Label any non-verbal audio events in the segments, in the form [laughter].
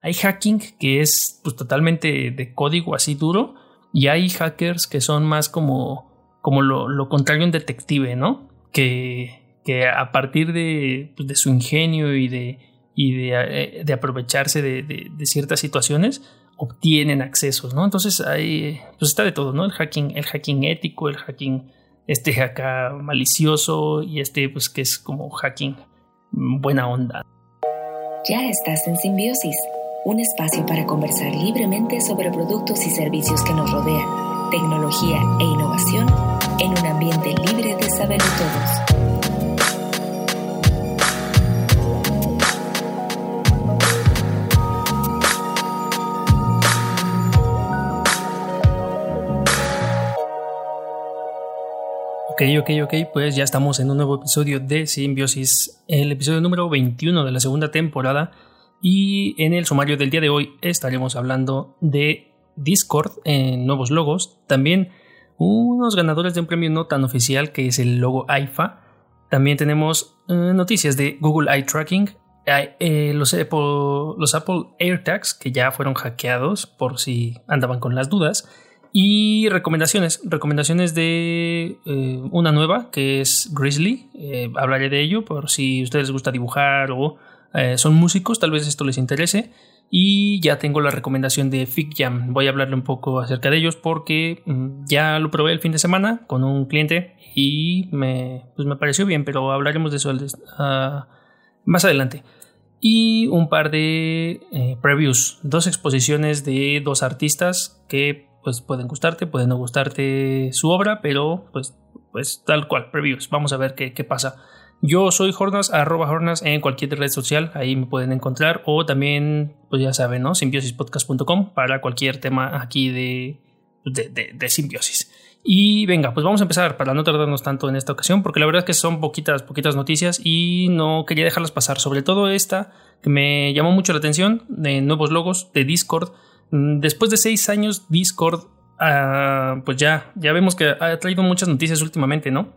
hay hacking que es pues, totalmente de código así duro y hay hackers que son más como, como lo, contrario un detective, ¿no? Que, que a partir de, pues, de su ingenio y de, y de, eh, de aprovecharse de, de, ciertas situaciones obtienen accesos, ¿no? Entonces hay, pues está de todo, ¿no? El hacking, el hacking ético, el hacking este acá malicioso y este pues que es como hacking buena onda. Ya estás en Simbiosis, un espacio para conversar libremente sobre productos y servicios que nos rodean, tecnología e innovación en un ambiente libre de saber todos. Ok, ok, ok, pues ya estamos en un nuevo episodio de Simbiosis, el episodio número 21 de la segunda temporada y en el sumario del día de hoy estaremos hablando de Discord en nuevos logos, también unos ganadores de un premio no tan oficial que es el logo IFA, también tenemos eh, noticias de Google Eye Tracking, eh, los, Apple, los Apple AirTags que ya fueron hackeados por si andaban con las dudas, y recomendaciones, recomendaciones de eh, una nueva que es Grizzly. Hablaré de ello por si ustedes les gusta dibujar o eh, son músicos, tal vez esto les interese. Y ya tengo la recomendación de FigJam. Voy a hablarle un poco acerca de ellos porque mm, ya lo probé el fin de semana con un cliente y me, pues me pareció bien, pero hablaremos de eso ah, más adelante. Y un par de previews, dos exposiciones de dos artistas que pues pueden gustarte, pueden no gustarte su obra, pero pues, pues tal cual, previews. Vamos a ver qué, qué pasa. Yo soy Jornas, Jornas en cualquier red social, ahí me pueden encontrar, o también, pues ya saben, ¿no? Simbiosispodcast.com para cualquier tema aquí de, de, de, simbiosis. Y venga, pues vamos a empezar para no tardarnos tanto en esta ocasión, porque la verdad es que son poquitas, poquitas noticias y no quería dejarlas pasar. Sobre todo esta que me llamó mucho la atención de nuevos logos de Discord Mm, después de seis años, Discord, ah, pues ya, ya vemos que ha traído muchas noticias últimamente, ¿no?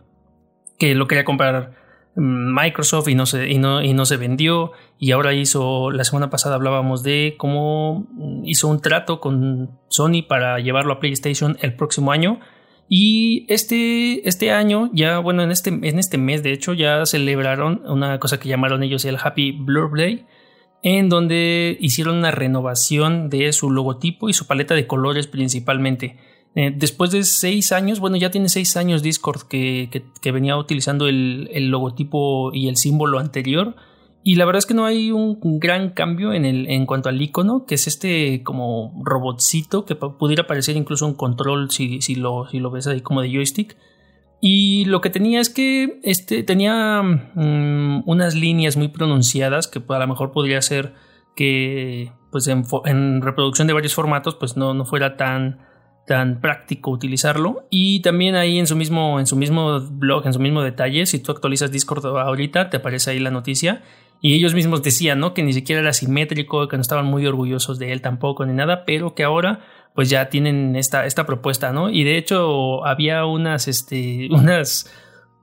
Que lo quería comprar mm, Microsoft y no se, y no, y no se vendió. Y ahora hizo, la semana pasada hablábamos de cómo hizo un trato con Sony para llevarlo a PlayStation el próximo año. Y este, este año, ya, bueno, en este, en este mes, de hecho, ya celebraron una cosa que llamaron ellos el Happy Blur Day en donde hicieron una renovación de su logotipo y su paleta de colores principalmente. Eh, después de seis años, bueno, ya tiene seis años Discord que, venía utilizando el, logotipo y el símbolo anterior. Y la verdad es que no hay un gran cambio en, el, en cuanto al icono, que es este como robotcito que pudiera parecer incluso un control si, si, lo, si lo ves ahí como de joystick. Y lo que tenía es que este, tenía mm, unas líneas muy pronunciadas que a lo mejor podría ser que pues en, reproducción de varios formatos pues no, no, fuera tan, tan práctico utilizarlo. Y también ahí en su, mismo, en su mismo blog, en su mismo detalle, si tú actualizas Discord ahorita, te aparece ahí la noticia. Y ellos mismos decían, ¿no? Que ni siquiera era simétrico, que no estaban muy orgullosos de él tampoco, ni nada, pero que ahora pues ya tienen esta, esta propuesta, ¿no? Y de hecho había unas, este, [laughs] unas,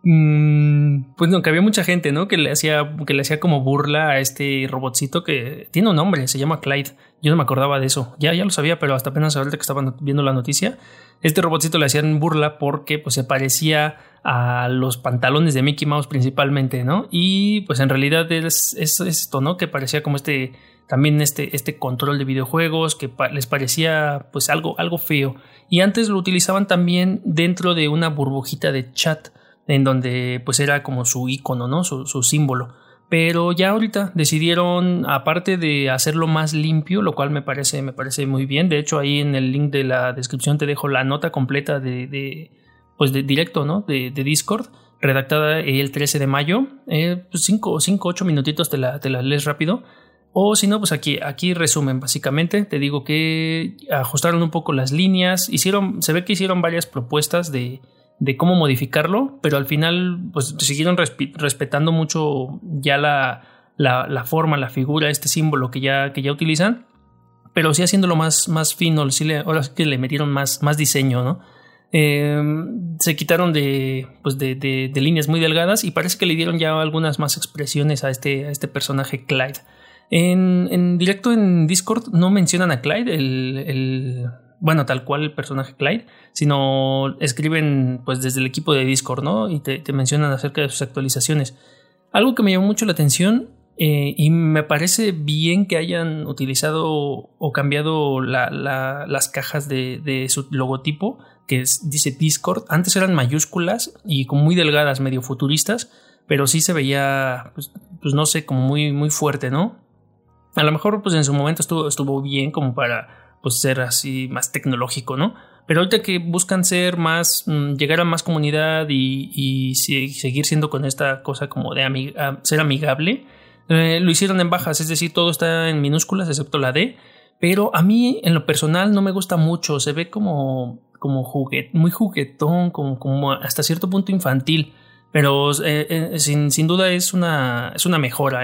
mm, pues no, que había mucha gente, ¿no? Que le hacía, que le hacía como burla a este robotcito que tiene un nombre, se llama Clyde. Yo no me acordaba de eso, ya, ya lo sabía, pero hasta apenas ahorita que estaban viendo la noticia, este robotcito le hacían burla porque pues se parecía a los pantalones de Mickey Mouse principalmente, ¿no? Y pues en realidad es, es esto, ¿no? Que parecía como este también este, este control de videojuegos que les parecía pues algo, algo feo. Y antes lo utilizaban también dentro de una burbujita de chat en donde pues era como su icono, ¿no? Su, símbolo. Pero ya ahorita decidieron, aparte de hacerlo más limpio, lo cual me parece, me parece muy bien. De hecho, ahí en el link de la descripción te dejo la nota completa de, pues de directo, ¿no? De, de, Discord, redactada el 13 de mayo. 5 o 8 minutitos te la, te la lees rápido. O si no, pues aquí, aquí resumen básicamente. Te digo que ajustaron un poco las líneas, hicieron, se ve que hicieron varias propuestas de, de cómo modificarlo, pero al final pues siguieron respetando mucho ya la, la, forma, la figura, este símbolo que ya, que ya utilizan, pero sí haciéndolo más, más fino, sí ahora sí que le metieron más, más diseño, ¿no? Em, se quitaron de, pues de, de, líneas muy delgadas y parece que le dieron ya algunas más expresiones a este, a este personaje Clyde. En, directo en Discord no mencionan a Clyde, el, bueno, tal cual el personaje Clyde, sino escriben pues desde el equipo de Discord, ¿no? Y te, mencionan acerca de sus actualizaciones. Algo que me llamó mucho la atención eh, y me parece bien que hayan utilizado o cambiado las cajas de, su logotipo, que dice Discord. Antes eran mayúsculas y como muy delgadas, medio futuristas, pero sí se veía, pues, pues no sé, como muy, muy fuerte, ¿no? A lo mejor pues en su momento estuvo, estuvo bien como para pues ser así más tecnológico, ¿no? Pero ahorita que buscan ser más, mm, llegar a más comunidad y, seguir siendo con esta cosa como de ser amigable, eh, lo hicieron en bajas, es decir, todo está en minúsculas excepto la D, pero a mí en lo personal no me gusta mucho, se ve como, como juguet, muy juguetón, como, como hasta cierto punto infantil. Pero eh, eh, sin, sin, duda es una, es una mejora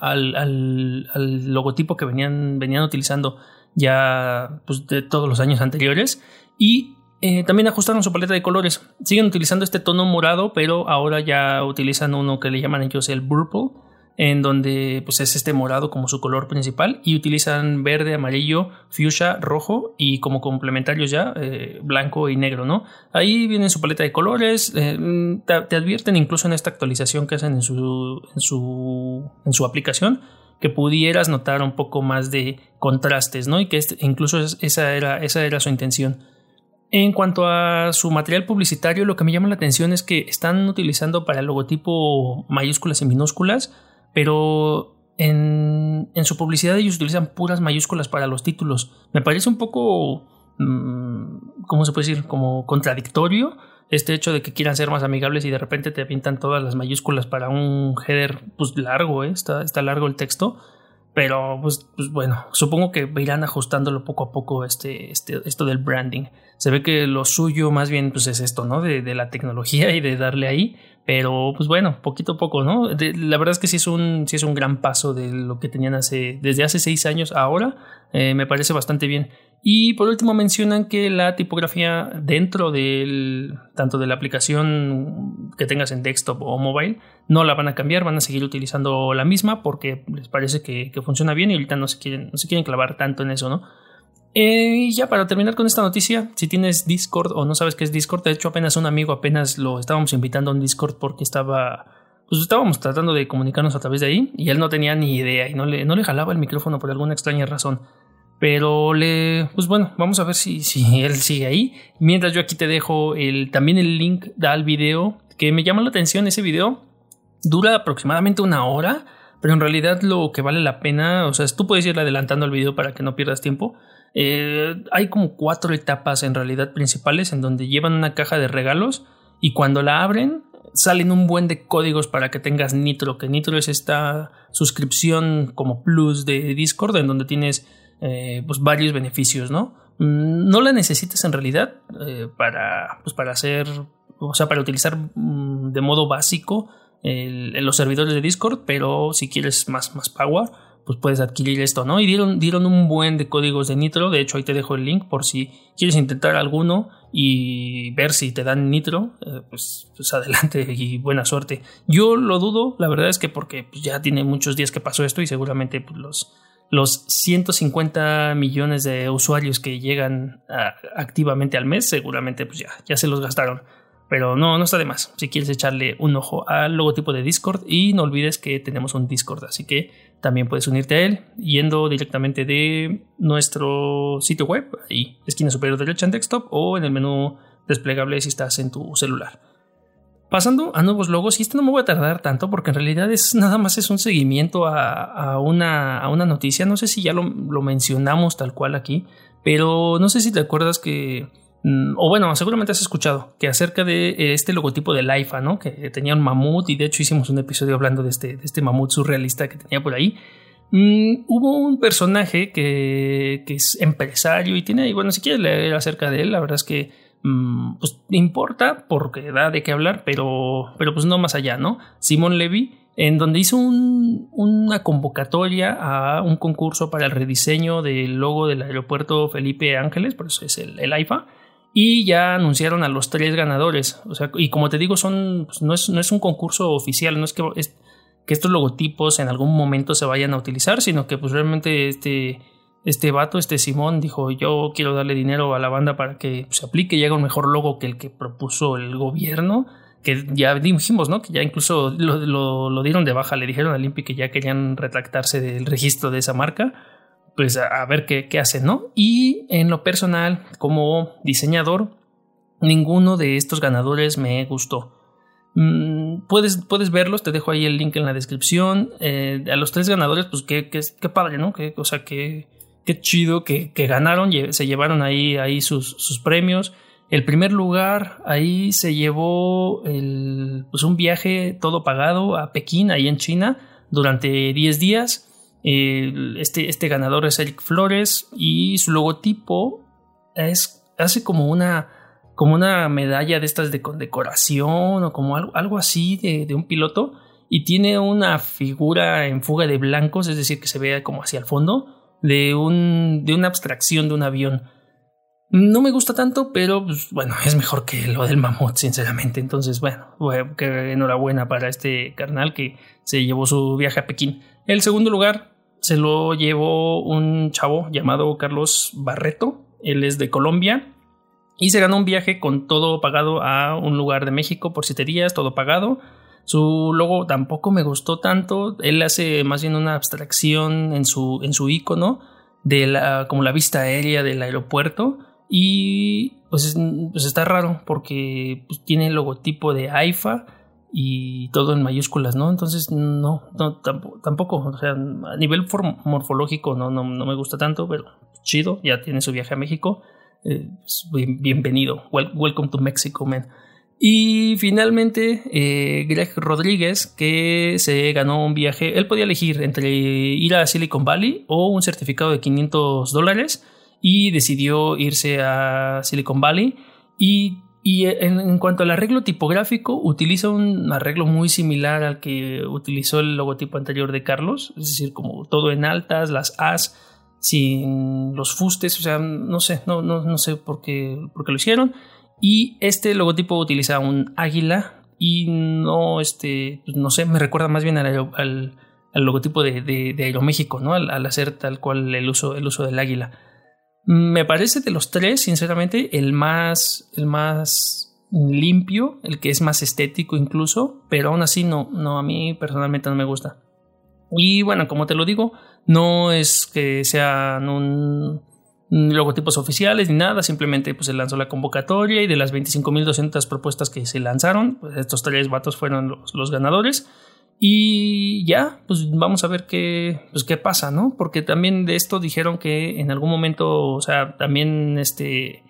al, al, al, logotipo que venían, venían utilizando ya pues, de todos los años anteriores. Y eh, también ajustaron su paleta de colores. Siguen utilizando este tono morado, pero ahora ya utilizan uno que le llaman ellos el purple en donde pues es este morado como su color principal y utilizan verde, amarillo, fuchsia, rojo y como complementarios ya eh, blanco y negro, ¿no? Ahí viene su paleta de colores, eh, te, advierten incluso en esta actualización que hacen en su, en su, en su aplicación que pudieras notar un poco más de contrastes, ¿no? Y que incluso esa, era, esa era su intención. En cuanto a su material publicitario, lo que me llama la atención es que están utilizando para el logotipo mayúsculas y minúsculas pero en, en, su publicidad ellos utilizan puras mayúsculas para los títulos. Me parece un poco, mm, ¿cómo se puede decir? Como contradictorio este hecho de que quieran ser más amigables y de repente te pintan todas las mayúsculas para un header pues largo, ¿eh? está, está largo el texto. Pero pues, pues, bueno, supongo que irán ajustándolo poco a poco este, este, esto del branding. Se ve que lo suyo más bien pues es esto, ¿no? De, de la tecnología y de darle ahí. Pero pues bueno, poquito a poco, ¿no? la verdad es que sí es, un, sí es un gran paso de lo que tenían hace, desde hace seis años ahora. Eh, me parece bastante bien. Y por último mencionan que la tipografía dentro del tanto de la aplicación que tengas en desktop o mobile no la van a cambiar, van a seguir utilizando la misma porque les parece que, funciona bien y ahorita no se quieren, no se quieren clavar tanto en eso, ¿no? Eh, y ya para terminar con esta noticia, si tienes Discord o no sabes qué es Discord, de hecho apenas un amigo apenas lo estábamos invitando a un Discord porque estaba pues estábamos tratando de comunicarnos a través de ahí y él no tenía ni idea y no le, no le jalaba el micrófono por alguna extraña razón. Pero le, pues bueno, vamos a ver si, si él sigue ahí. Mientras yo aquí te dejo el, también el link al video que me llama la atención ese video. Dura aproximadamente una hora, pero en realidad lo que vale la pena, o sea, tú puedes ir adelantando el video para que no pierdas tiempo. Eh, hay como cuatro etapas en realidad principales en donde llevan una caja de regalos y cuando la abren salen un buen de códigos para que tengas Nitro, que Nitro es esta suscripción como plus de Discord en donde tienes eh, pues varios beneficios, ¿no? Mm, no la necesitas en realidad eh, para, pues para hacer, o sea, para utilizar mm, de modo básico los servidores de Discord, pero si quieres más, más power, pues puedes adquirir esto, ¿no? Y dieron, dieron un buen de códigos de Nitro, de hecho ahí te dejo el link por si quieres intentar alguno y ver si te dan Nitro, eh, pues, pues, adelante [laughs] y buena suerte. Yo lo dudo, la verdad es que porque pues, ya tiene muchos días que pasó esto y seguramente pues, los los 150 millones de usuarios que llegan activamente al mes, seguramente pues ya, ya se los gastaron. Pero no, no está de más. Si quieres echarle un ojo al logotipo de Discord y no olvides que tenemos un Discord, así que también puedes unirte a él yendo directamente de nuestro sitio web, ahí, esquina superior derecha en desktop o en el menú desplegable si estás en tu celular. Pasando a nuevos logos, y esto no me voy a tardar tanto porque en realidad es nada más es un seguimiento a, una, noticia. No sé si ya lo, mencionamos tal cual aquí, pero no sé si te acuerdas que, mm, o bueno, seguramente has escuchado que acerca de este logotipo del IFA, ¿no? Que tenía un mamut y de hecho hicimos un episodio hablando de este, este mamut surrealista que tenía por ahí. Mm, hubo un personaje que, es empresario y tiene, bueno, si quieres leer acerca de él, la verdad es que pues importa porque da de qué hablar, pero, pero pues no más allá, ¿no? Simón Levy, en donde hizo una convocatoria a un concurso para el rediseño del logo del aeropuerto Felipe Ángeles, por eso es el, el AIFA, y ya anunciaron a los tres ganadores. O sea, y como te digo, son, pues no, es, no es un concurso oficial, no es que que estos logotipos en algún momento se vayan a utilizar, sino que pues realmente este, este vato, este Simón, dijo yo quiero darle dinero a la banda para que se aplique y haga un mejor logo que el que propuso el gobierno, que ya dijimos, ¿no? Que ya incluso lo, dieron de baja, le dijeron al INPI que ya querían retractarse del registro de esa marca, pues a, ver qué, qué hacen, ¿no? Y en lo personal, como diseñador, ninguno de estos ganadores me gustó. Mm, puedes, puedes verlos, te dejo ahí el link en la descripción. Eh, a los tres ganadores, pues qué, qué, qué padre, ¿no? Qué, o sea, qué, qué chido que, que, ganaron, se llevaron ahí, ahí sus, sus, premios. El primer lugar, ahí se llevó el, pues un viaje todo pagado a Pekín, ahí en China, durante 10 días. este, este ganador es Eric Flores y su logotipo es, hace como una como una medalla de estas de condecoración o como algo, algo así de, de, un piloto y tiene una figura en fuga de blancos, es decir, que se vea como hacia el fondo de, un, de una abstracción de un avión. No me gusta tanto, pero pues, bueno, es mejor que lo del mamut, sinceramente. Entonces, bueno, que enhorabuena para este carnal que se llevó su viaje a Pekín. El segundo lugar se lo llevó un chavo llamado Carlos Barreto. Él es de Colombia y se ganó un viaje con todo pagado a un lugar de México por siete días, todo pagado. Su logo tampoco me gustó tanto. Él hace más bien una abstracción en su, en su icono de la, como la vista aérea del aeropuerto. Y pues, pues está raro porque pues, tiene el logotipo de AIFA y todo en mayúsculas, ¿no? Entonces, no, no tampoco, O sea, a nivel morfológico no, no, no me gusta tanto, pero chido, ya tiene su viaje a México. Eh, pues, bienvenido. welcome to Mexico, man. Y finalmente, eh, Greg Rodríguez, que se ganó un viaje, él podía elegir entre ir a Silicon Valley o un certificado de 500 dólares y decidió irse a Silicon Valley. Y, en, en, cuanto al arreglo tipográfico, utiliza un arreglo muy similar al que utilizó el logotipo anterior de Carlos, es decir, como todo en altas, las As sin los fustes, o sea, no sé, no, no, no sé por qué, por qué lo hicieron. Y este logotipo utiliza un águila y no, este, pues, no sé, me recuerda más bien al, al, logotipo de, Aeroméxico, ¿no? Al, hacer tal cual el uso, el uso del águila. Me parece de los tres, sinceramente, el más, el más limpio, el que es más estético incluso, pero aún así no, no, a mí personalmente no me gusta. Y bueno, como te lo digo, no es que sean un, logotipos oficiales ni nada, simplemente pues se lanzó la convocatoria y de las 25.200 propuestas que se lanzaron, pues estos tres vatos fueron los, ganadores. Y ya, pues vamos a ver qué, pues qué pasa, ¿no? Porque también de esto dijeron que en algún momento, o sea, también este,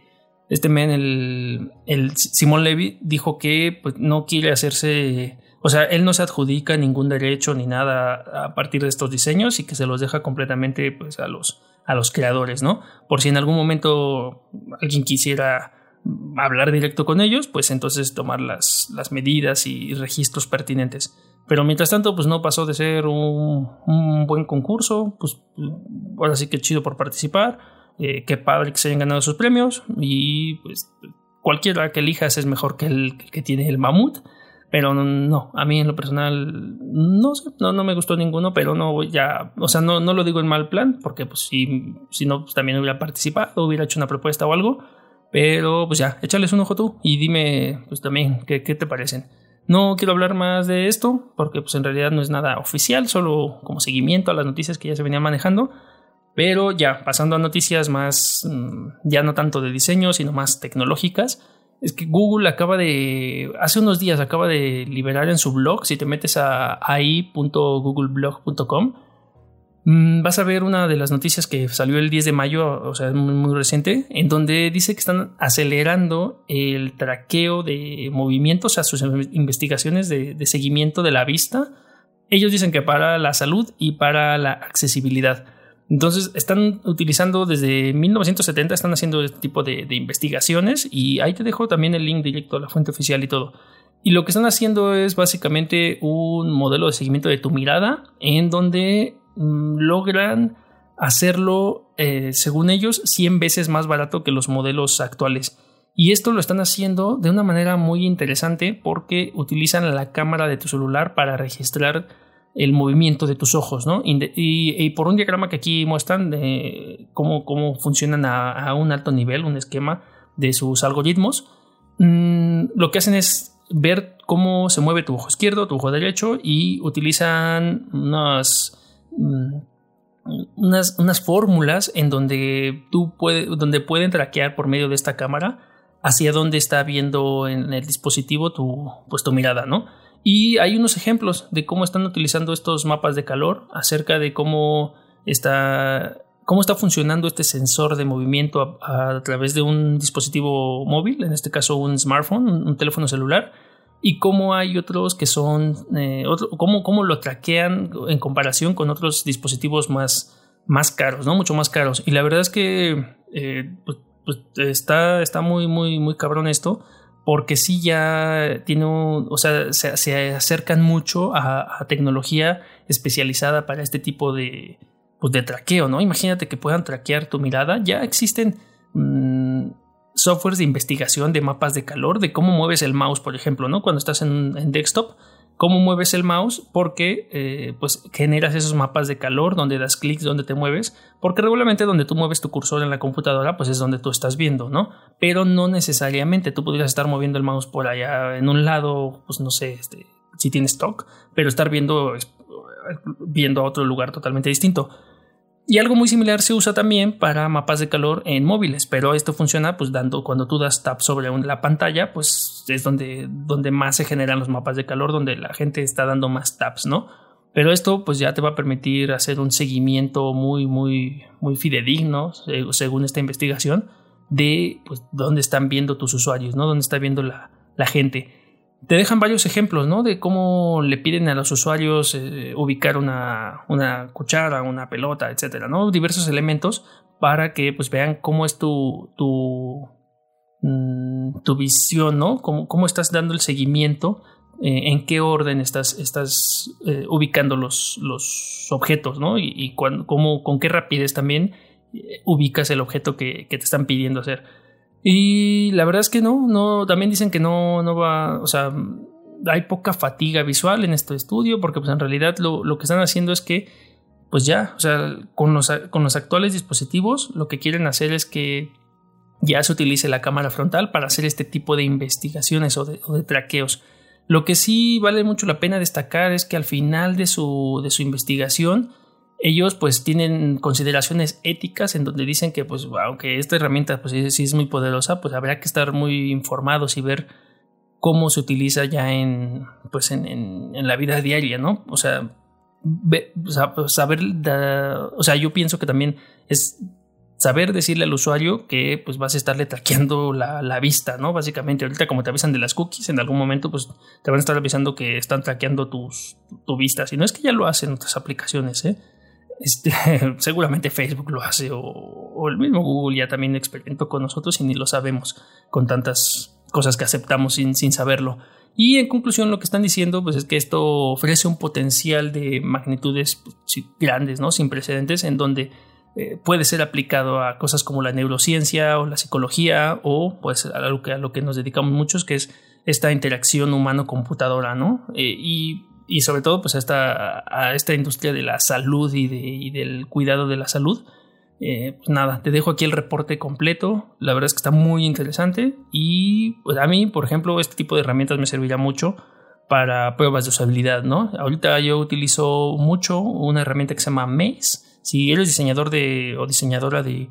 este men, el, el Simón Levy, dijo que pues, no quiere hacerse o sea, él no se adjudica ningún derecho ni nada a partir de estos diseños y que se los deja completamente pues, a, los, a los creadores, ¿no? Por si en algún momento alguien quisiera hablar directo con ellos, pues entonces tomar las, las medidas y registros pertinentes. Pero mientras tanto, pues no pasó de ser un, un buen concurso, pues ahora sí que chido por participar, eh, qué padre que se hayan ganado sus premios y pues cualquiera que elijas es mejor que el que tiene el mamut. Pero no, a mí en lo personal no sé, no, no me gustó ninguno, pero no ya, o sea, no, no lo digo en mal plan, porque pues si, si no, pues también hubiera participado, hubiera hecho una propuesta o algo, pero pues ya, échales un ojo tú y dime pues también qué, qué te parecen. No quiero hablar más de esto, porque pues en realidad no es nada oficial, solo como seguimiento a las noticias que ya se venían manejando. Pero ya, pasando a noticias más, mm, ya no tanto de diseño, sino más tecnológicas es que Google acaba de, hace unos días acaba de liberar en su blog, si te metes a ai.googleblog.com, mm, vas a ver una de las noticias que salió el 10 de mayo, o sea, muy, reciente, en donde dice que están acelerando el traqueo de movimientos, a sus investigaciones de seguimiento de la vista. Ellos dicen que para la salud y para la accesibilidad. Entonces están utilizando desde 1970, están haciendo este tipo de, investigaciones y ahí te dejo también el link directo a la fuente oficial y todo. Y lo que están haciendo es básicamente un modelo de seguimiento de tu mirada en donde mm, logran hacerlo, eh, según ellos, 100 veces más barato que los modelos actuales. Y esto lo están haciendo de una manera muy interesante porque utilizan la cámara de tu celular para registrar el movimiento de tus ojos, ¿no? Y, por un diagrama que aquí muestran de cómo, cómo funcionan a, un alto nivel, un esquema de sus algoritmos, mm, lo que hacen es ver cómo se mueve tu ojo izquierdo, tu ojo derecho y utilizan unas, mm, unas, unas fórmulas en donde tú puede, donde pueden traquear por medio de esta cámara hacia dónde está viendo en el dispositivo tu, pues, tu mirada, ¿no? Y hay unos ejemplos de cómo están utilizando estos mapas de calor, acerca de cómo está, cómo está funcionando este sensor de movimiento a, través de un dispositivo móvil, en este caso un smartphone, un, teléfono celular, y cómo hay otros que son, eh, cómo, cómo, lo traquean en comparación con otros dispositivos más, más caros, ¿no? Mucho más caros. Y la verdad es que eh, pues, pues, está, está muy, muy, muy cabrón esto porque sí ya tiene, o sea, se, acercan mucho a, tecnología especializada para este tipo de, pues de traqueo, ¿no? Imagínate que puedan traquear tu mirada. Ya existen mm, softwares de investigación de mapas de calor, de cómo mueves el mouse, por ejemplo, ¿no? Cuando estás en, en desktop, cómo mueves el mouse porque eh, pues generas esos mapas de calor donde das clics, donde te mueves, porque regularmente donde tú mueves tu cursor en la computadora pues es donde tú estás viendo, ¿no? Pero no necesariamente, tú podrías estar moviendo el mouse por allá en un lado, pues no sé, este, si tienes stock, pero estar viendo, viendo a otro lugar totalmente distinto. Y algo muy similar se usa también para mapas de calor en móviles, pero esto funciona pues dando cuando tú das tap sobre la pantalla, pues es donde, donde más se generan los mapas de calor, donde la gente está dando más taps, ¿no? Pero esto pues ya te va a permitir hacer un seguimiento muy, muy, muy fidedigno, según esta investigación, de pues, dónde están viendo tus usuarios, ¿no? Dónde está viendo la, la gente te dejan varios ejemplos, ¿no? De cómo le piden a los usuarios eh, ubicar una, una, cuchara, una pelota, etcétera, ¿no? Diversos elementos para que pues vean cómo es tu, tu, mm, tu visión, ¿no? Cómo, cómo, estás dando el seguimiento, eh, en qué orden estás, estás eh, ubicando los, los objetos, ¿no? Y, y cómo, con qué rapidez también ubicas el objeto que, que te están pidiendo hacer. Y la verdad es que no, no, también dicen que no, no va, o sea, hay poca fatiga visual en este estudio, porque pues en realidad lo, lo que están haciendo es que, pues ya, o sea, con los, con los actuales dispositivos, lo que quieren hacer es que ya se utilice la cámara frontal para hacer este tipo de investigaciones o de, o de traqueos. Lo que sí vale mucho la pena destacar es que al final de su, de su investigación, ellos pues tienen consideraciones éticas en donde dicen que pues aunque esta herramienta pues sí, es muy poderosa pues habrá que estar muy informados y ver cómo se utiliza ya en pues en, la vida diaria no o sea saber o sea yo pienso que también es saber decirle al usuario que pues vas a estarle traqueando la, la, vista, ¿no? Básicamente, ahorita como te avisan de las cookies, en algún momento pues te van a estar avisando que están traqueando tus, tu vista, si no es que ya lo hacen otras aplicaciones, ¿eh? Este, [laughs] seguramente Facebook lo hace o, el mismo Google ya también experimentó con nosotros y ni lo sabemos con tantas cosas que aceptamos sin, sin saberlo. Y en conclusión lo que están diciendo pues es que esto ofrece un potencial de magnitudes pues, grandes, ¿no? sin precedentes, en donde eh, puede ser aplicado a cosas como la neurociencia o la psicología o pues a lo que, a lo que nos dedicamos muchos, que es esta interacción humano-computadora, ¿no? Eh, y y sobre todo pues a esta, a esta industria de la salud y, de, del cuidado de la salud. Eh, pues nada, te dejo aquí el reporte completo. La verdad es que está muy interesante y pues a mí, por ejemplo, este tipo de herramientas me servirá mucho para pruebas de usabilidad, ¿no? Ahorita yo utilizo mucho una herramienta que se llama Maze. Si eres diseñador de o diseñadora de,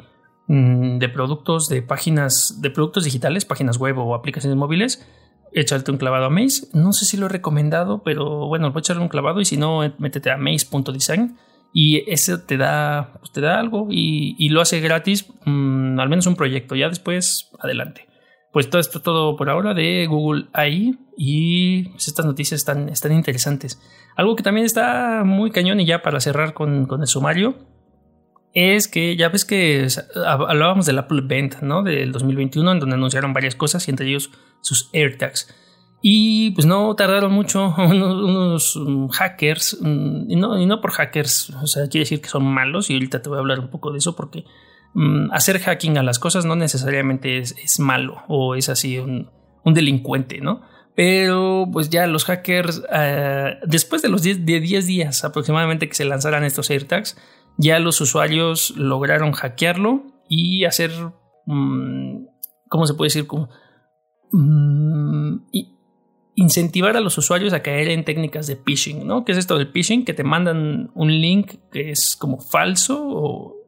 mm, de productos, de páginas, de productos digitales, páginas web o aplicaciones móviles, echarte un clavado a Maze. No sé si lo he recomendado, pero bueno, voy a echarle un clavado y si no, métete a maze.design y eso te da, pues te da algo y, lo hace gratis, mm, al menos un proyecto. Ya después, adelante. Pues todo esto todo por ahora de Google AI y pues, estas noticias están, están interesantes. Algo que también está muy cañón y ya para cerrar con, con el sumario es que ya ves que hablábamos del Apple Event, ¿no? Del 2021, en donde anunciaron varias cosas y entre ellos sus AirTags. Y pues no tardaron mucho [laughs] unos, mm, hackers, mm, y no, no por hackers, o sea, quiere decir que son malos y ahorita te voy a hablar un poco de eso porque mm, hacer hacking a las cosas no necesariamente es, malo o es así un, un delincuente, ¿no? Pero pues ya los hackers, uh, después de los 10, de 10 días aproximadamente que se lanzaran estos AirTags, ya los usuarios lograron hackearlo y hacer, um, ¿cómo se puede decir? Y incentivar a los usuarios a caer en técnicas de phishing, ¿no? ¿Qué es esto del phishing? Que te mandan un link que es como falso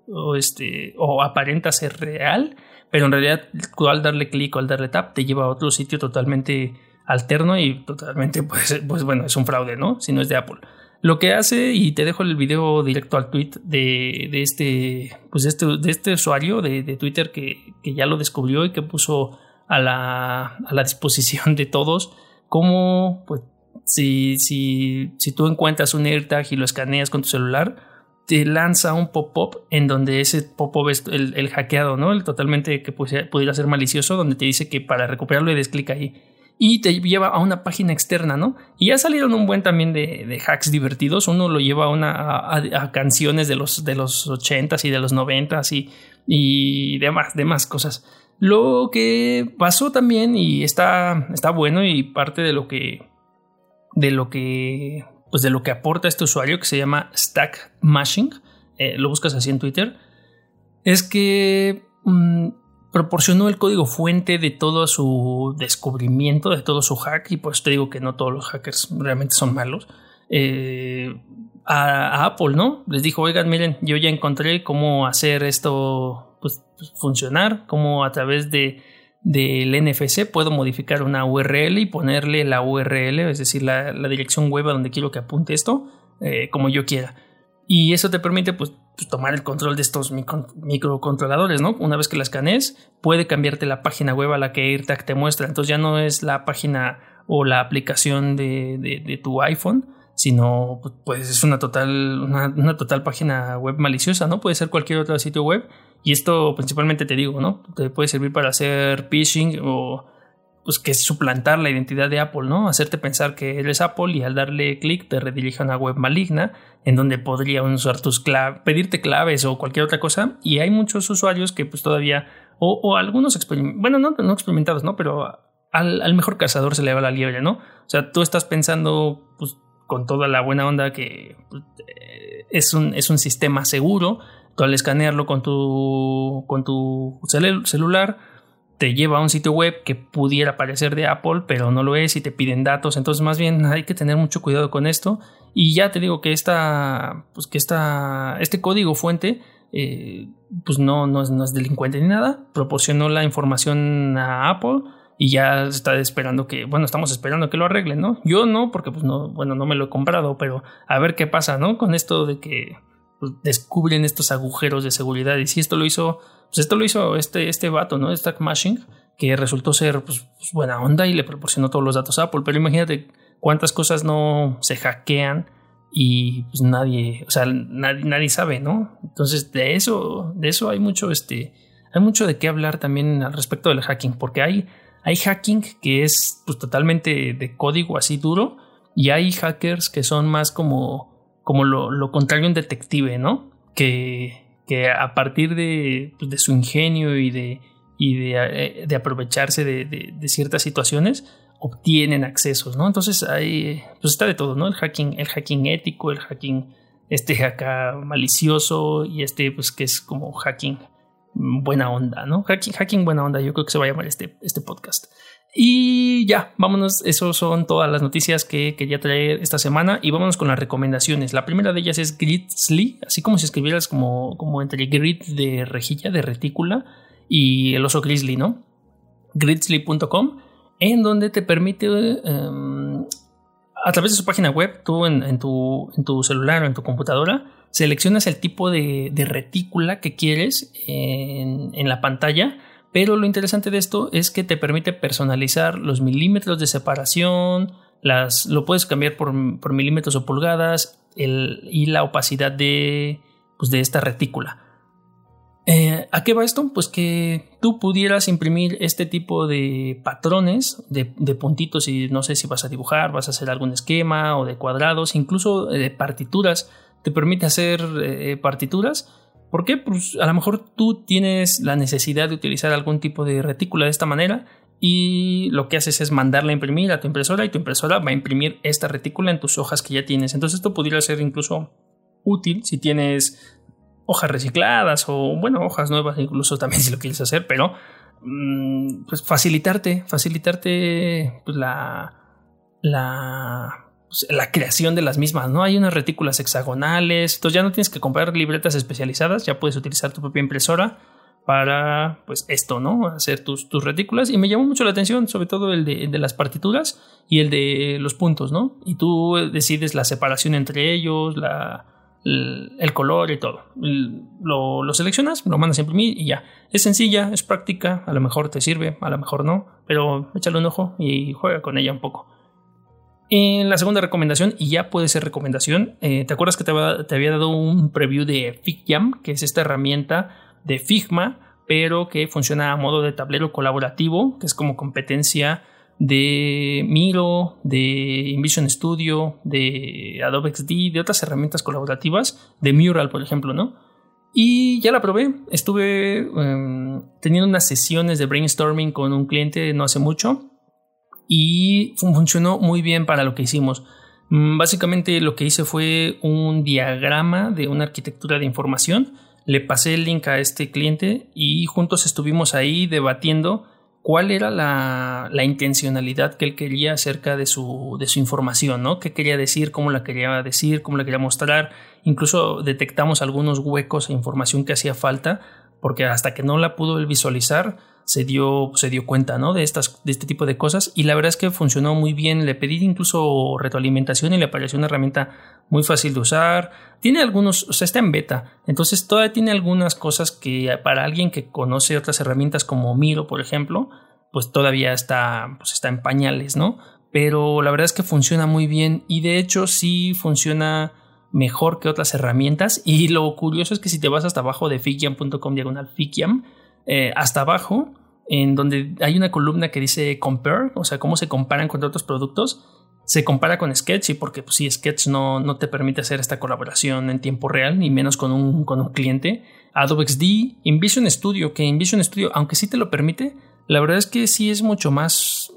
o, este, o aparenta ser real, pero en realidad al darle clic o al darle tap te lleva a otro sitio totalmente alterno y totalmente, [laughs] pues, pues bueno, es un fraude, ¿no? Si no es de Apple. Lo que hace, y te dejo el video directo al tweet de, de este, pues este, de este usuario de, de Twitter que, que, ya lo descubrió y que puso a la, a la [laughs] disposición de todos cómo, pues, si, si, si tú encuentras un AirTag y lo escaneas con tu celular, te lanza un pop-up en donde ese pop-up es el, el, hackeado, ¿no? El totalmente que pudiera ser malicioso, donde te dice que para recuperarlo le des clic ahí y te lleva a una página externa, ¿no? Y ya salieron un buen también de, hacks divertidos. Uno lo lleva a, una, a, canciones de los, de los 80s y de los 90s y, demás, demás cosas. Lo que pasó también y está, está bueno y parte de lo que de lo que pues de lo que aporta este usuario que se llama Stack Mashing, eh, lo buscas así en Twitter, es que mmm, proporcionó el código fuente de todo su descubrimiento, de todo su hack, y pues te digo que no todos los hackers realmente son malos, eh, a, Apple, ¿no? Les dijo, oigan, miren, yo ya encontré cómo hacer esto pues, pues funcionar, cómo a través de del NFC puedo modificar una URL y ponerle la URL, es decir, la, la dirección web a donde quiero que apunte esto, eh, como yo quiera. Y eso te permite pues, pues, tomar el control de estos micro, microcontroladores, ¿no? Una vez que las escanees, puede cambiarte la página web a la que AirTag te muestra. Entonces ya no es la página o la aplicación de, de, de tu iPhone, sino pues es una total, una, una, total página web maliciosa, ¿no? Puede ser cualquier otro sitio web. Y esto principalmente te digo, ¿no? Te puede servir para hacer phishing o pues que es suplantar la identidad de Apple, ¿no? Hacerte pensar que eres Apple y al darle clic te redirige a una web maligna en donde podrían usar tus claves, pedirte claves o cualquier otra cosa. Y hay muchos usuarios que pues todavía, o, o algunos, bueno, no, no, experimentados, ¿no? Pero al, mejor cazador se le va la liebre, ¿no? O sea, tú estás pensando pues con toda la buena onda que pues, es, un, es un sistema seguro. Tú al escanearlo con tu, con tu cel celular te lleva a un sitio web que pudiera parecer de Apple, pero no lo es y te piden datos. Entonces, más bien hay que tener mucho cuidado con esto. Y ya te digo que esta, pues que esta, este código fuente, eh, pues no, es, no, es, delincuente ni nada. Proporcionó la información a Apple y ya está esperando que, bueno, estamos esperando que lo arreglen, ¿no? Yo no, porque pues no, bueno, no me lo he comprado, pero a ver qué pasa, ¿no? Con esto de que descubren estos agujeros de seguridad. Y si esto lo hizo pues esto lo hizo este, este vato, ¿no? Stack Mashing, que resultó ser pues, pues, buena onda y le proporcionó todos los datos a Apple. Pero imagínate cuántas cosas no se hackean y pues nadie, o sea, nadie, nadie sabe, ¿no? Entonces, de eso, de eso hay mucho, este, hay mucho de qué hablar también al respecto del hacking, porque hay, hay hacking que es pues, totalmente de código así duro y hay hackers que son más como, como lo, lo contrario un detective, ¿no? Que, que a partir de, pues, de su ingenio y de, y de, eh, de aprovecharse de, de, ciertas situaciones obtienen accesos, ¿no? Entonces hay, pues está de todo, ¿no? El hacking, el hacking ético, el hacking este acá malicioso y este pues que es como hacking buena onda, ¿no? Hacking, hacking buena onda, yo creo que se va a llamar este, este podcast. Y ya, vámonos, esas son todas las noticias que quería traer esta semana y vámonos con las recomendaciones. La primera de ellas es Grizzly, así como si escribieras como, como entre grid de rejilla, de retícula y el oso grizzly, ¿no? Grizzly.com, en donde te permite, um, a través de su página web, tú en, tu, en tu celular o en tu computadora, seleccionas el tipo de, retícula que quieres en la pantalla pero lo interesante de esto es que te permite personalizar los milímetros de separación, las, lo puedes cambiar por, por milímetros o pulgadas el, y la opacidad de, pues de esta retícula. Eh, ¿A qué va esto? Pues que tú pudieras imprimir este tipo de patrones de, de, puntitos y no sé si vas a dibujar, vas a hacer algún esquema o de cuadrados, incluso de partituras. Te permite hacer eh, partituras ¿Por qué? Pues a lo mejor tú tienes la necesidad de utilizar algún tipo de retícula de esta manera y lo que haces es mandarla a imprimir a tu impresora y tu impresora va a imprimir esta retícula en tus hojas que ya tienes. Entonces esto podría ser incluso útil si tienes hojas recicladas o bueno, hojas nuevas incluso también [laughs] si lo quieres hacer, pero mm, pues facilitarte, facilitarte pues, la, la, pues, la creación de las mismas, ¿no? Hay unas retículas hexagonales, entonces ya no tienes que comprar libretas especializadas, ya puedes utilizar tu propia impresora para pues esto, ¿no? Hacer tus, tus retículas y me llamó mucho la atención, sobre todo el de, las partituras y el de los puntos, ¿no? Y tú decides la separación entre ellos, la, el, color y todo. Lo, lo, seleccionas, lo mandas a imprimir y ya. Es sencilla, es práctica, a lo mejor te sirve, a lo mejor no, pero échale un ojo y juega con ella un poco. En la segunda recomendación, y ya puede ser recomendación, eh, ¿te acuerdas que te, había dado un preview de FigJam, que es esta herramienta de Figma, pero que funciona a modo de tablero colaborativo, que es como competencia de Miro, de InVision Studio, de Adobe XD, de otras herramientas colaborativas, de Mural, por ejemplo, ¿no? Y ya la probé, estuve em, teniendo unas sesiones de brainstorming con un cliente no hace mucho y funcionó muy bien para lo que hicimos. Mm, básicamente lo que hice fue un diagrama de una arquitectura de información le pasé el link a este cliente y juntos estuvimos ahí debatiendo cuál era la, intencionalidad que él quería acerca de su, de su información, ¿no? ¿Qué quería decir? ¿Cómo la quería decir? ¿Cómo la quería mostrar? Incluso detectamos algunos huecos e información que hacía falta, porque hasta que no la pudo él visualizar, se dio, se dio cuenta ¿no? de, estas, de este tipo de cosas y la verdad es que funcionó muy bien. Le pedí incluso retroalimentación y le pareció una herramienta muy fácil de usar. Tiene algunos, o sea, está en beta, entonces todavía tiene algunas cosas que para alguien que conoce otras herramientas como Miro, por ejemplo, pues todavía está, pues está en pañales, ¿no? Pero la verdad es que funciona muy bien y de hecho sí funciona mejor que otras herramientas y lo curioso es que si te vas hasta abajo de figiam.com diagonal figiam, eh, hasta abajo, en donde hay una columna que dice compare, o sea, cómo se comparan con otros productos, se compara con Sketch y porque pues, sí, Sketch no, no te permite hacer esta colaboración en tiempo real, ni menos con un, con un cliente. Adobe XD, InVision Studio, que InVision Studio, aunque sí te lo permite, la verdad es que sí es mucho más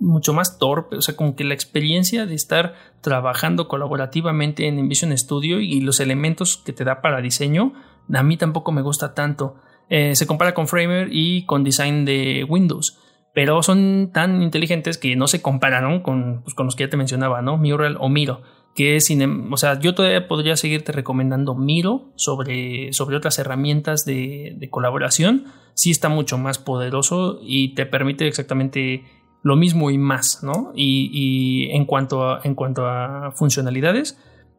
mucho más torpe, o sea, como que la experiencia de estar trabajando colaborativamente en InVision Studio y los elementos que te da para diseño, a mí tampoco me gusta tanto. Eh, se compara con Framer y con design de Windows. Pero son tan inteligentes que no se compararon con, pues, con los que ya te mencionaba, ¿no? Mural o Miro. Que es, o sea, yo todavía podría seguirte recomendando Miro sobre, sobre otras herramientas de, de colaboración. Sí está mucho más poderoso y te permite exactamente lo mismo y más, ¿no? Y, en, cuanto a, en cuanto a funcionalidades,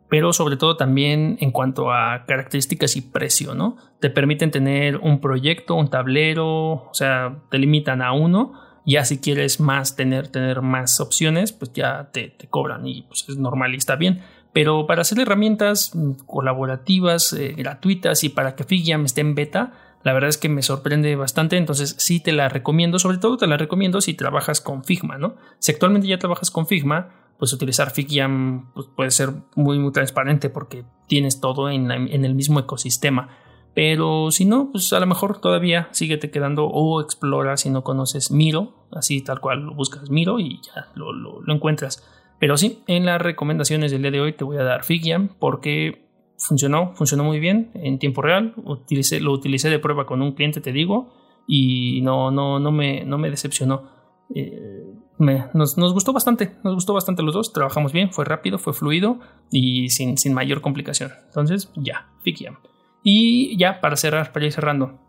pero sobre todo también en cuanto a características y precio, ¿no? Te permiten tener un proyecto, un tablero, o sea, te limitan a uno. Ya si quieres más tener, tener más opciones, pues ya te, cobran y pues es normal y está bien. Pero para hacer herramientas colaborativas, eh, gratuitas y para que Figiam esté en beta, la verdad es que me sorprende bastante, entonces sí te la recomiendo, sobre todo te la recomiendo si trabajas con Figma, ¿no? Si actualmente ya trabajas con Figma, pues utilizar FigJam pues puede ser muy, muy transparente porque tienes todo en, el mismo ecosistema. Pero si no, pues a lo mejor todavía síguete quedando o explora si no conoces Miro, así tal cual lo buscas Miro y ya lo, lo, encuentras. Pero sí, en las recomendaciones del día de hoy te voy a dar FigJam porque funcionó, funcionó muy bien en tiempo real. Utilicé, lo utilicé de prueba con un cliente, te digo, y no, no, no, me, no me decepcionó. Eh, nos, gustó bastante, nos gustó bastante los dos, trabajamos bien, fue rápido, fue fluido y sin, sin mayor complicación. Entonces, ya, Fikiam. Y ya, para cerrar, para ir cerrando.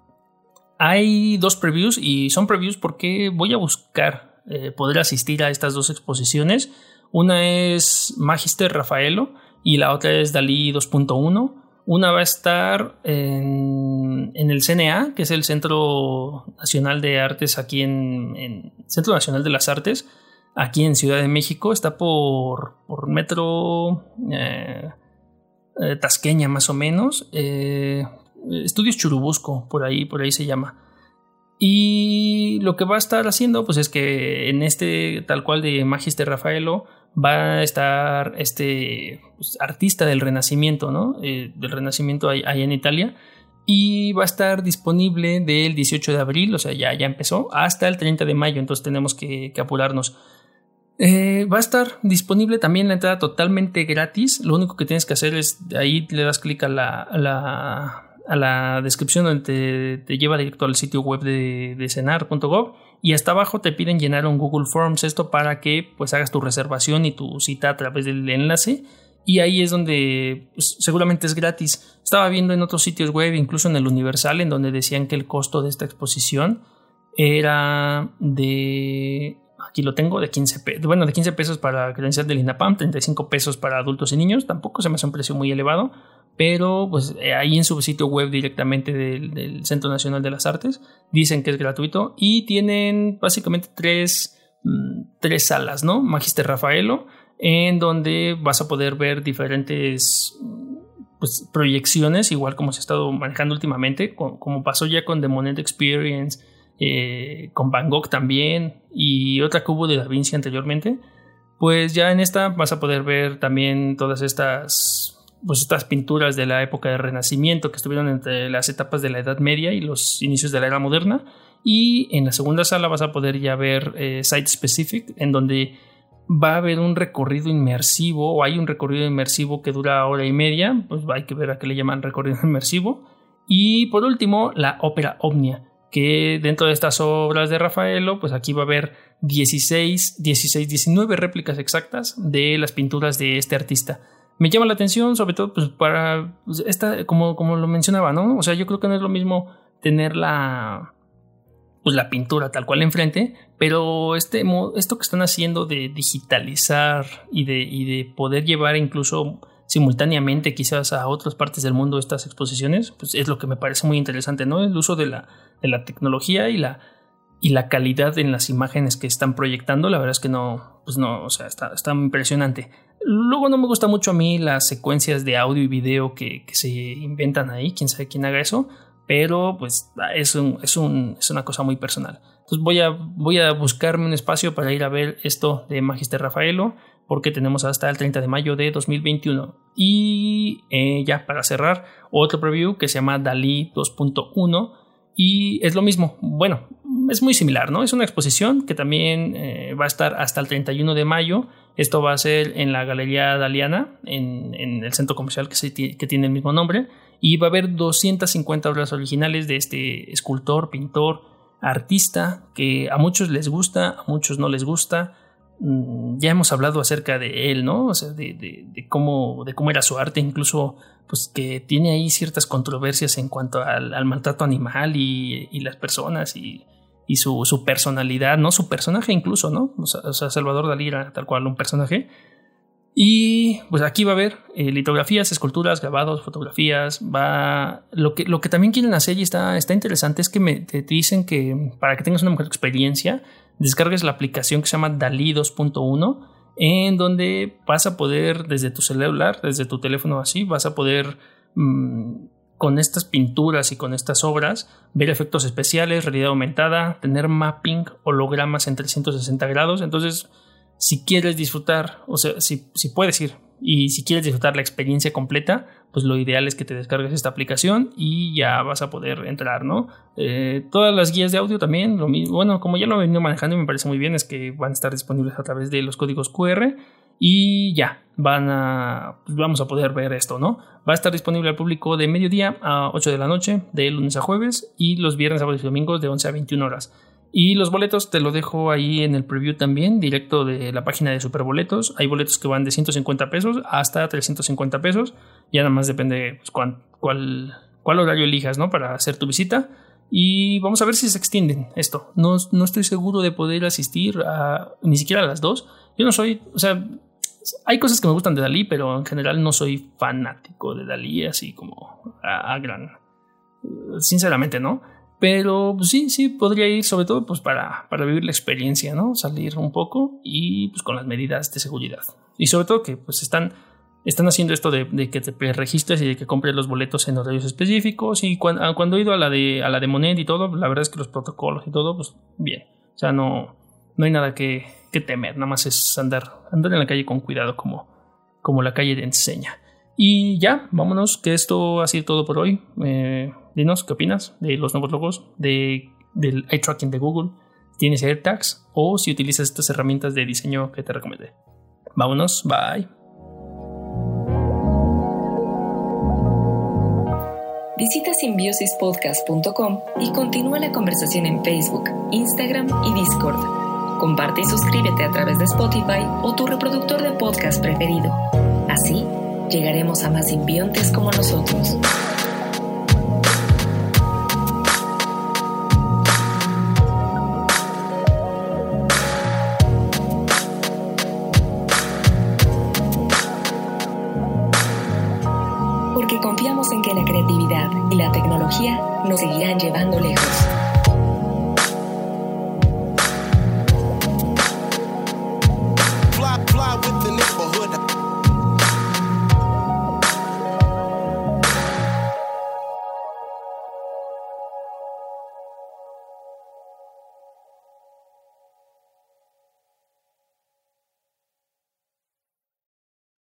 Hay dos previews y son previews porque voy a buscar eh, poder asistir a estas dos exposiciones. Una es Magister Rafaelo y la otra es Dalí 2.1. Una va a estar en, el CNA, que es el Centro Nacional de Artes aquí en, Centro Nacional de las Artes, aquí en Ciudad de México. Está por, por Metro eh, eh, Tasqueña más o menos. Eh, Estudios Churubusco, por ahí, por ahí se llama. Y lo que va a estar haciendo, pues es que en este tal cual de Magister Rafaelo va a estar este pues, artista del Renacimiento, ¿no? Eh, del Renacimiento ahí, en Italia. y va a estar disponible del 18 de abril, o sea, ya, ya empezó, hasta el 30 de mayo, entonces tenemos que, apurarnos. Eh, va a estar disponible también la entrada totalmente gratis. Lo único que tienes que hacer es ahí le das clic a la, a la, descripción donde te, lleva directo al sitio web de, de cenar.gov y hasta abajo te piden llenar un Google Forms esto para que pues hagas tu reservación y tu cita a través del enlace y ahí es donde pues, seguramente es gratis. Estaba viendo en otros sitios web, incluso en el Universal, en donde decían que el costo de esta exposición era de... Aquí lo tengo, de 15 pesos. Bueno, de 15 pesos para credencial del INAPAM, 35 pesos para adultos y niños. Tampoco se me hace un precio muy elevado, pero pues eh, ahí en su sitio web directamente del, Centro Nacional de las Artes dicen que es gratuito y tienen básicamente tres, mm, tres salas, ¿no? Magister Rafaelo, en donde vas a poder ver diferentes pues, proyecciones, igual como se ha estado manejando últimamente, como, pasó ya con The Monet Experience, eh, con Van Gogh también, y otra hubo de Da Vinci anteriormente, pues ya en esta vas a poder ver también todas estas pues estas pinturas de la época del Renacimiento que estuvieron entre las etapas de la Edad Media y los inicios de la era moderna. Y en la segunda sala vas a poder ya ver eh, Site Specific, en donde va a haber un recorrido inmersivo o hay un recorrido inmersivo que dura hora y media, pues hay que ver a qué le llaman recorrido [laughs] inmersivo. Y por último, la ópera Omnia, que dentro de estas obras de Rafaelo, pues aquí va a haber 16, 16, 19 réplicas exactas de las pinturas de este artista. Me llama la atención, sobre todo, pues para pues, esta, como, como lo mencionaba, ¿no? O sea, yo creo que no es lo mismo tener la, pues la pintura tal cual enfrente, pero este, esto que están haciendo de digitalizar y de, y de poder llevar incluso simultáneamente quizás a otras partes del mundo estas exposiciones, pues es lo que me parece muy interesante, ¿no? El uso de la, de la tecnología y la, y la calidad en las imágenes que están proyectando, la verdad es que no, pues no, o sea, está, está impresionante. Luego no me gusta mucho a mí las secuencias de audio y video que, que se inventan ahí, quién sabe quién haga eso, pero pues es, es, una cosa muy personal. Entonces voy a, voy a buscarme un espacio para ir a ver esto de Magister Rafaelo, porque tenemos hasta el 30 de mayo de 2021. Y eh, ya para cerrar, otro preview que se llama Dalí 2.1 y es lo mismo. Bueno, es muy similar, ¿no? Es una exposición que también eh, va a estar hasta el 31 de mayo. Esto va a ser en la Galería Daliana, en, el centro comercial que, tiene el mismo nombre y va a haber 250 obras originales de este escultor, pintor, artista que a muchos les gusta, a muchos no les gusta. Mm, ya hemos hablado acerca de él, ¿no? O sea, de, cómo, era su arte, incluso pues que tiene ahí ciertas controversias en cuanto al, maltrato animal y, las personas y, su, personalidad, ¿no? Su personaje incluso, ¿no? O sea, Salvador Dalí era tal cual un personaje y pues aquí va a haber eh, litografías, esculturas, grabados, fotografías. Va lo que, lo que también quieren hacer y está, está interesante es que me, te dicen que para que tengas una mejor experiencia, descargues la aplicación que se llama Dalí 2.1, en donde vas a poder desde tu celular, desde tu teléfono así, vas a poder mm, con estas pinturas y con estas obras ver efectos especiales, realidad aumentada, tener mapping, hologramas en 360 grados. Entonces si quieres disfrutar, o sea, si, si puedes ir y si quieres disfrutar la experiencia completa, pues lo ideal es que te descargues esta aplicación y ya vas a poder entrar, ¿no? Eh, todas las guías de audio también, lo mismo, bueno, como ya lo he venido manejando me parece muy bien, es que van a estar disponibles a través de los códigos QR y ya, van a, pues vamos a poder ver esto, ¿no? Va a estar disponible al público de mediodía a 8 de la noche, de lunes a jueves y los viernes, sábados y domingos de 11 a 21 horas. Y los boletos te lo dejo ahí en el preview también, directo de la página de Superboletos. Hay boletos que van de 150 pesos hasta 350 pesos. Ya nada más depende pues, cuál, cuál, horario elijas ¿no? para hacer tu visita. Y vamos a ver si se extienden esto. No, no estoy seguro de poder asistir ni siquiera a las dos. Yo no soy, o sea, hay cosas que me gustan de Dalí, pero en general no soy fanático de Dalí, así como a gran. Sinceramente, ¿no? Pero pues, sí, sí, podría ir sobre todo pues para, para vivir la experiencia, ¿no? Salir un poco y pues con las medidas de seguridad. Y sobre todo que pues están, están haciendo esto de, que te registres y de que compres los boletos en horarios específicos. Y ah, cuando he ido a la de a la de Monet y todo, la verdad es que los protocolos y todo, pues bien. O sea, no, no hay nada que, que temer, nada más es andar, andar en la calle con cuidado como, como la calle te enseña. Y ya, vámonos, que esto ha sido todo por hoy. Eh, dinos qué opinas de los nuevos logos, de, del eye tracking de Google, tienes AirTags o si utilizas estas herramientas de diseño que te recomendé. Vámonos, bye. Visita simbiosispodcast.com y continúa la conversación en Facebook, Instagram y Discord. Comparte y suscríbete a través de Spotify o tu reproductor de podcast preferido. Así, llegaremos a más simbiontes como nosotros.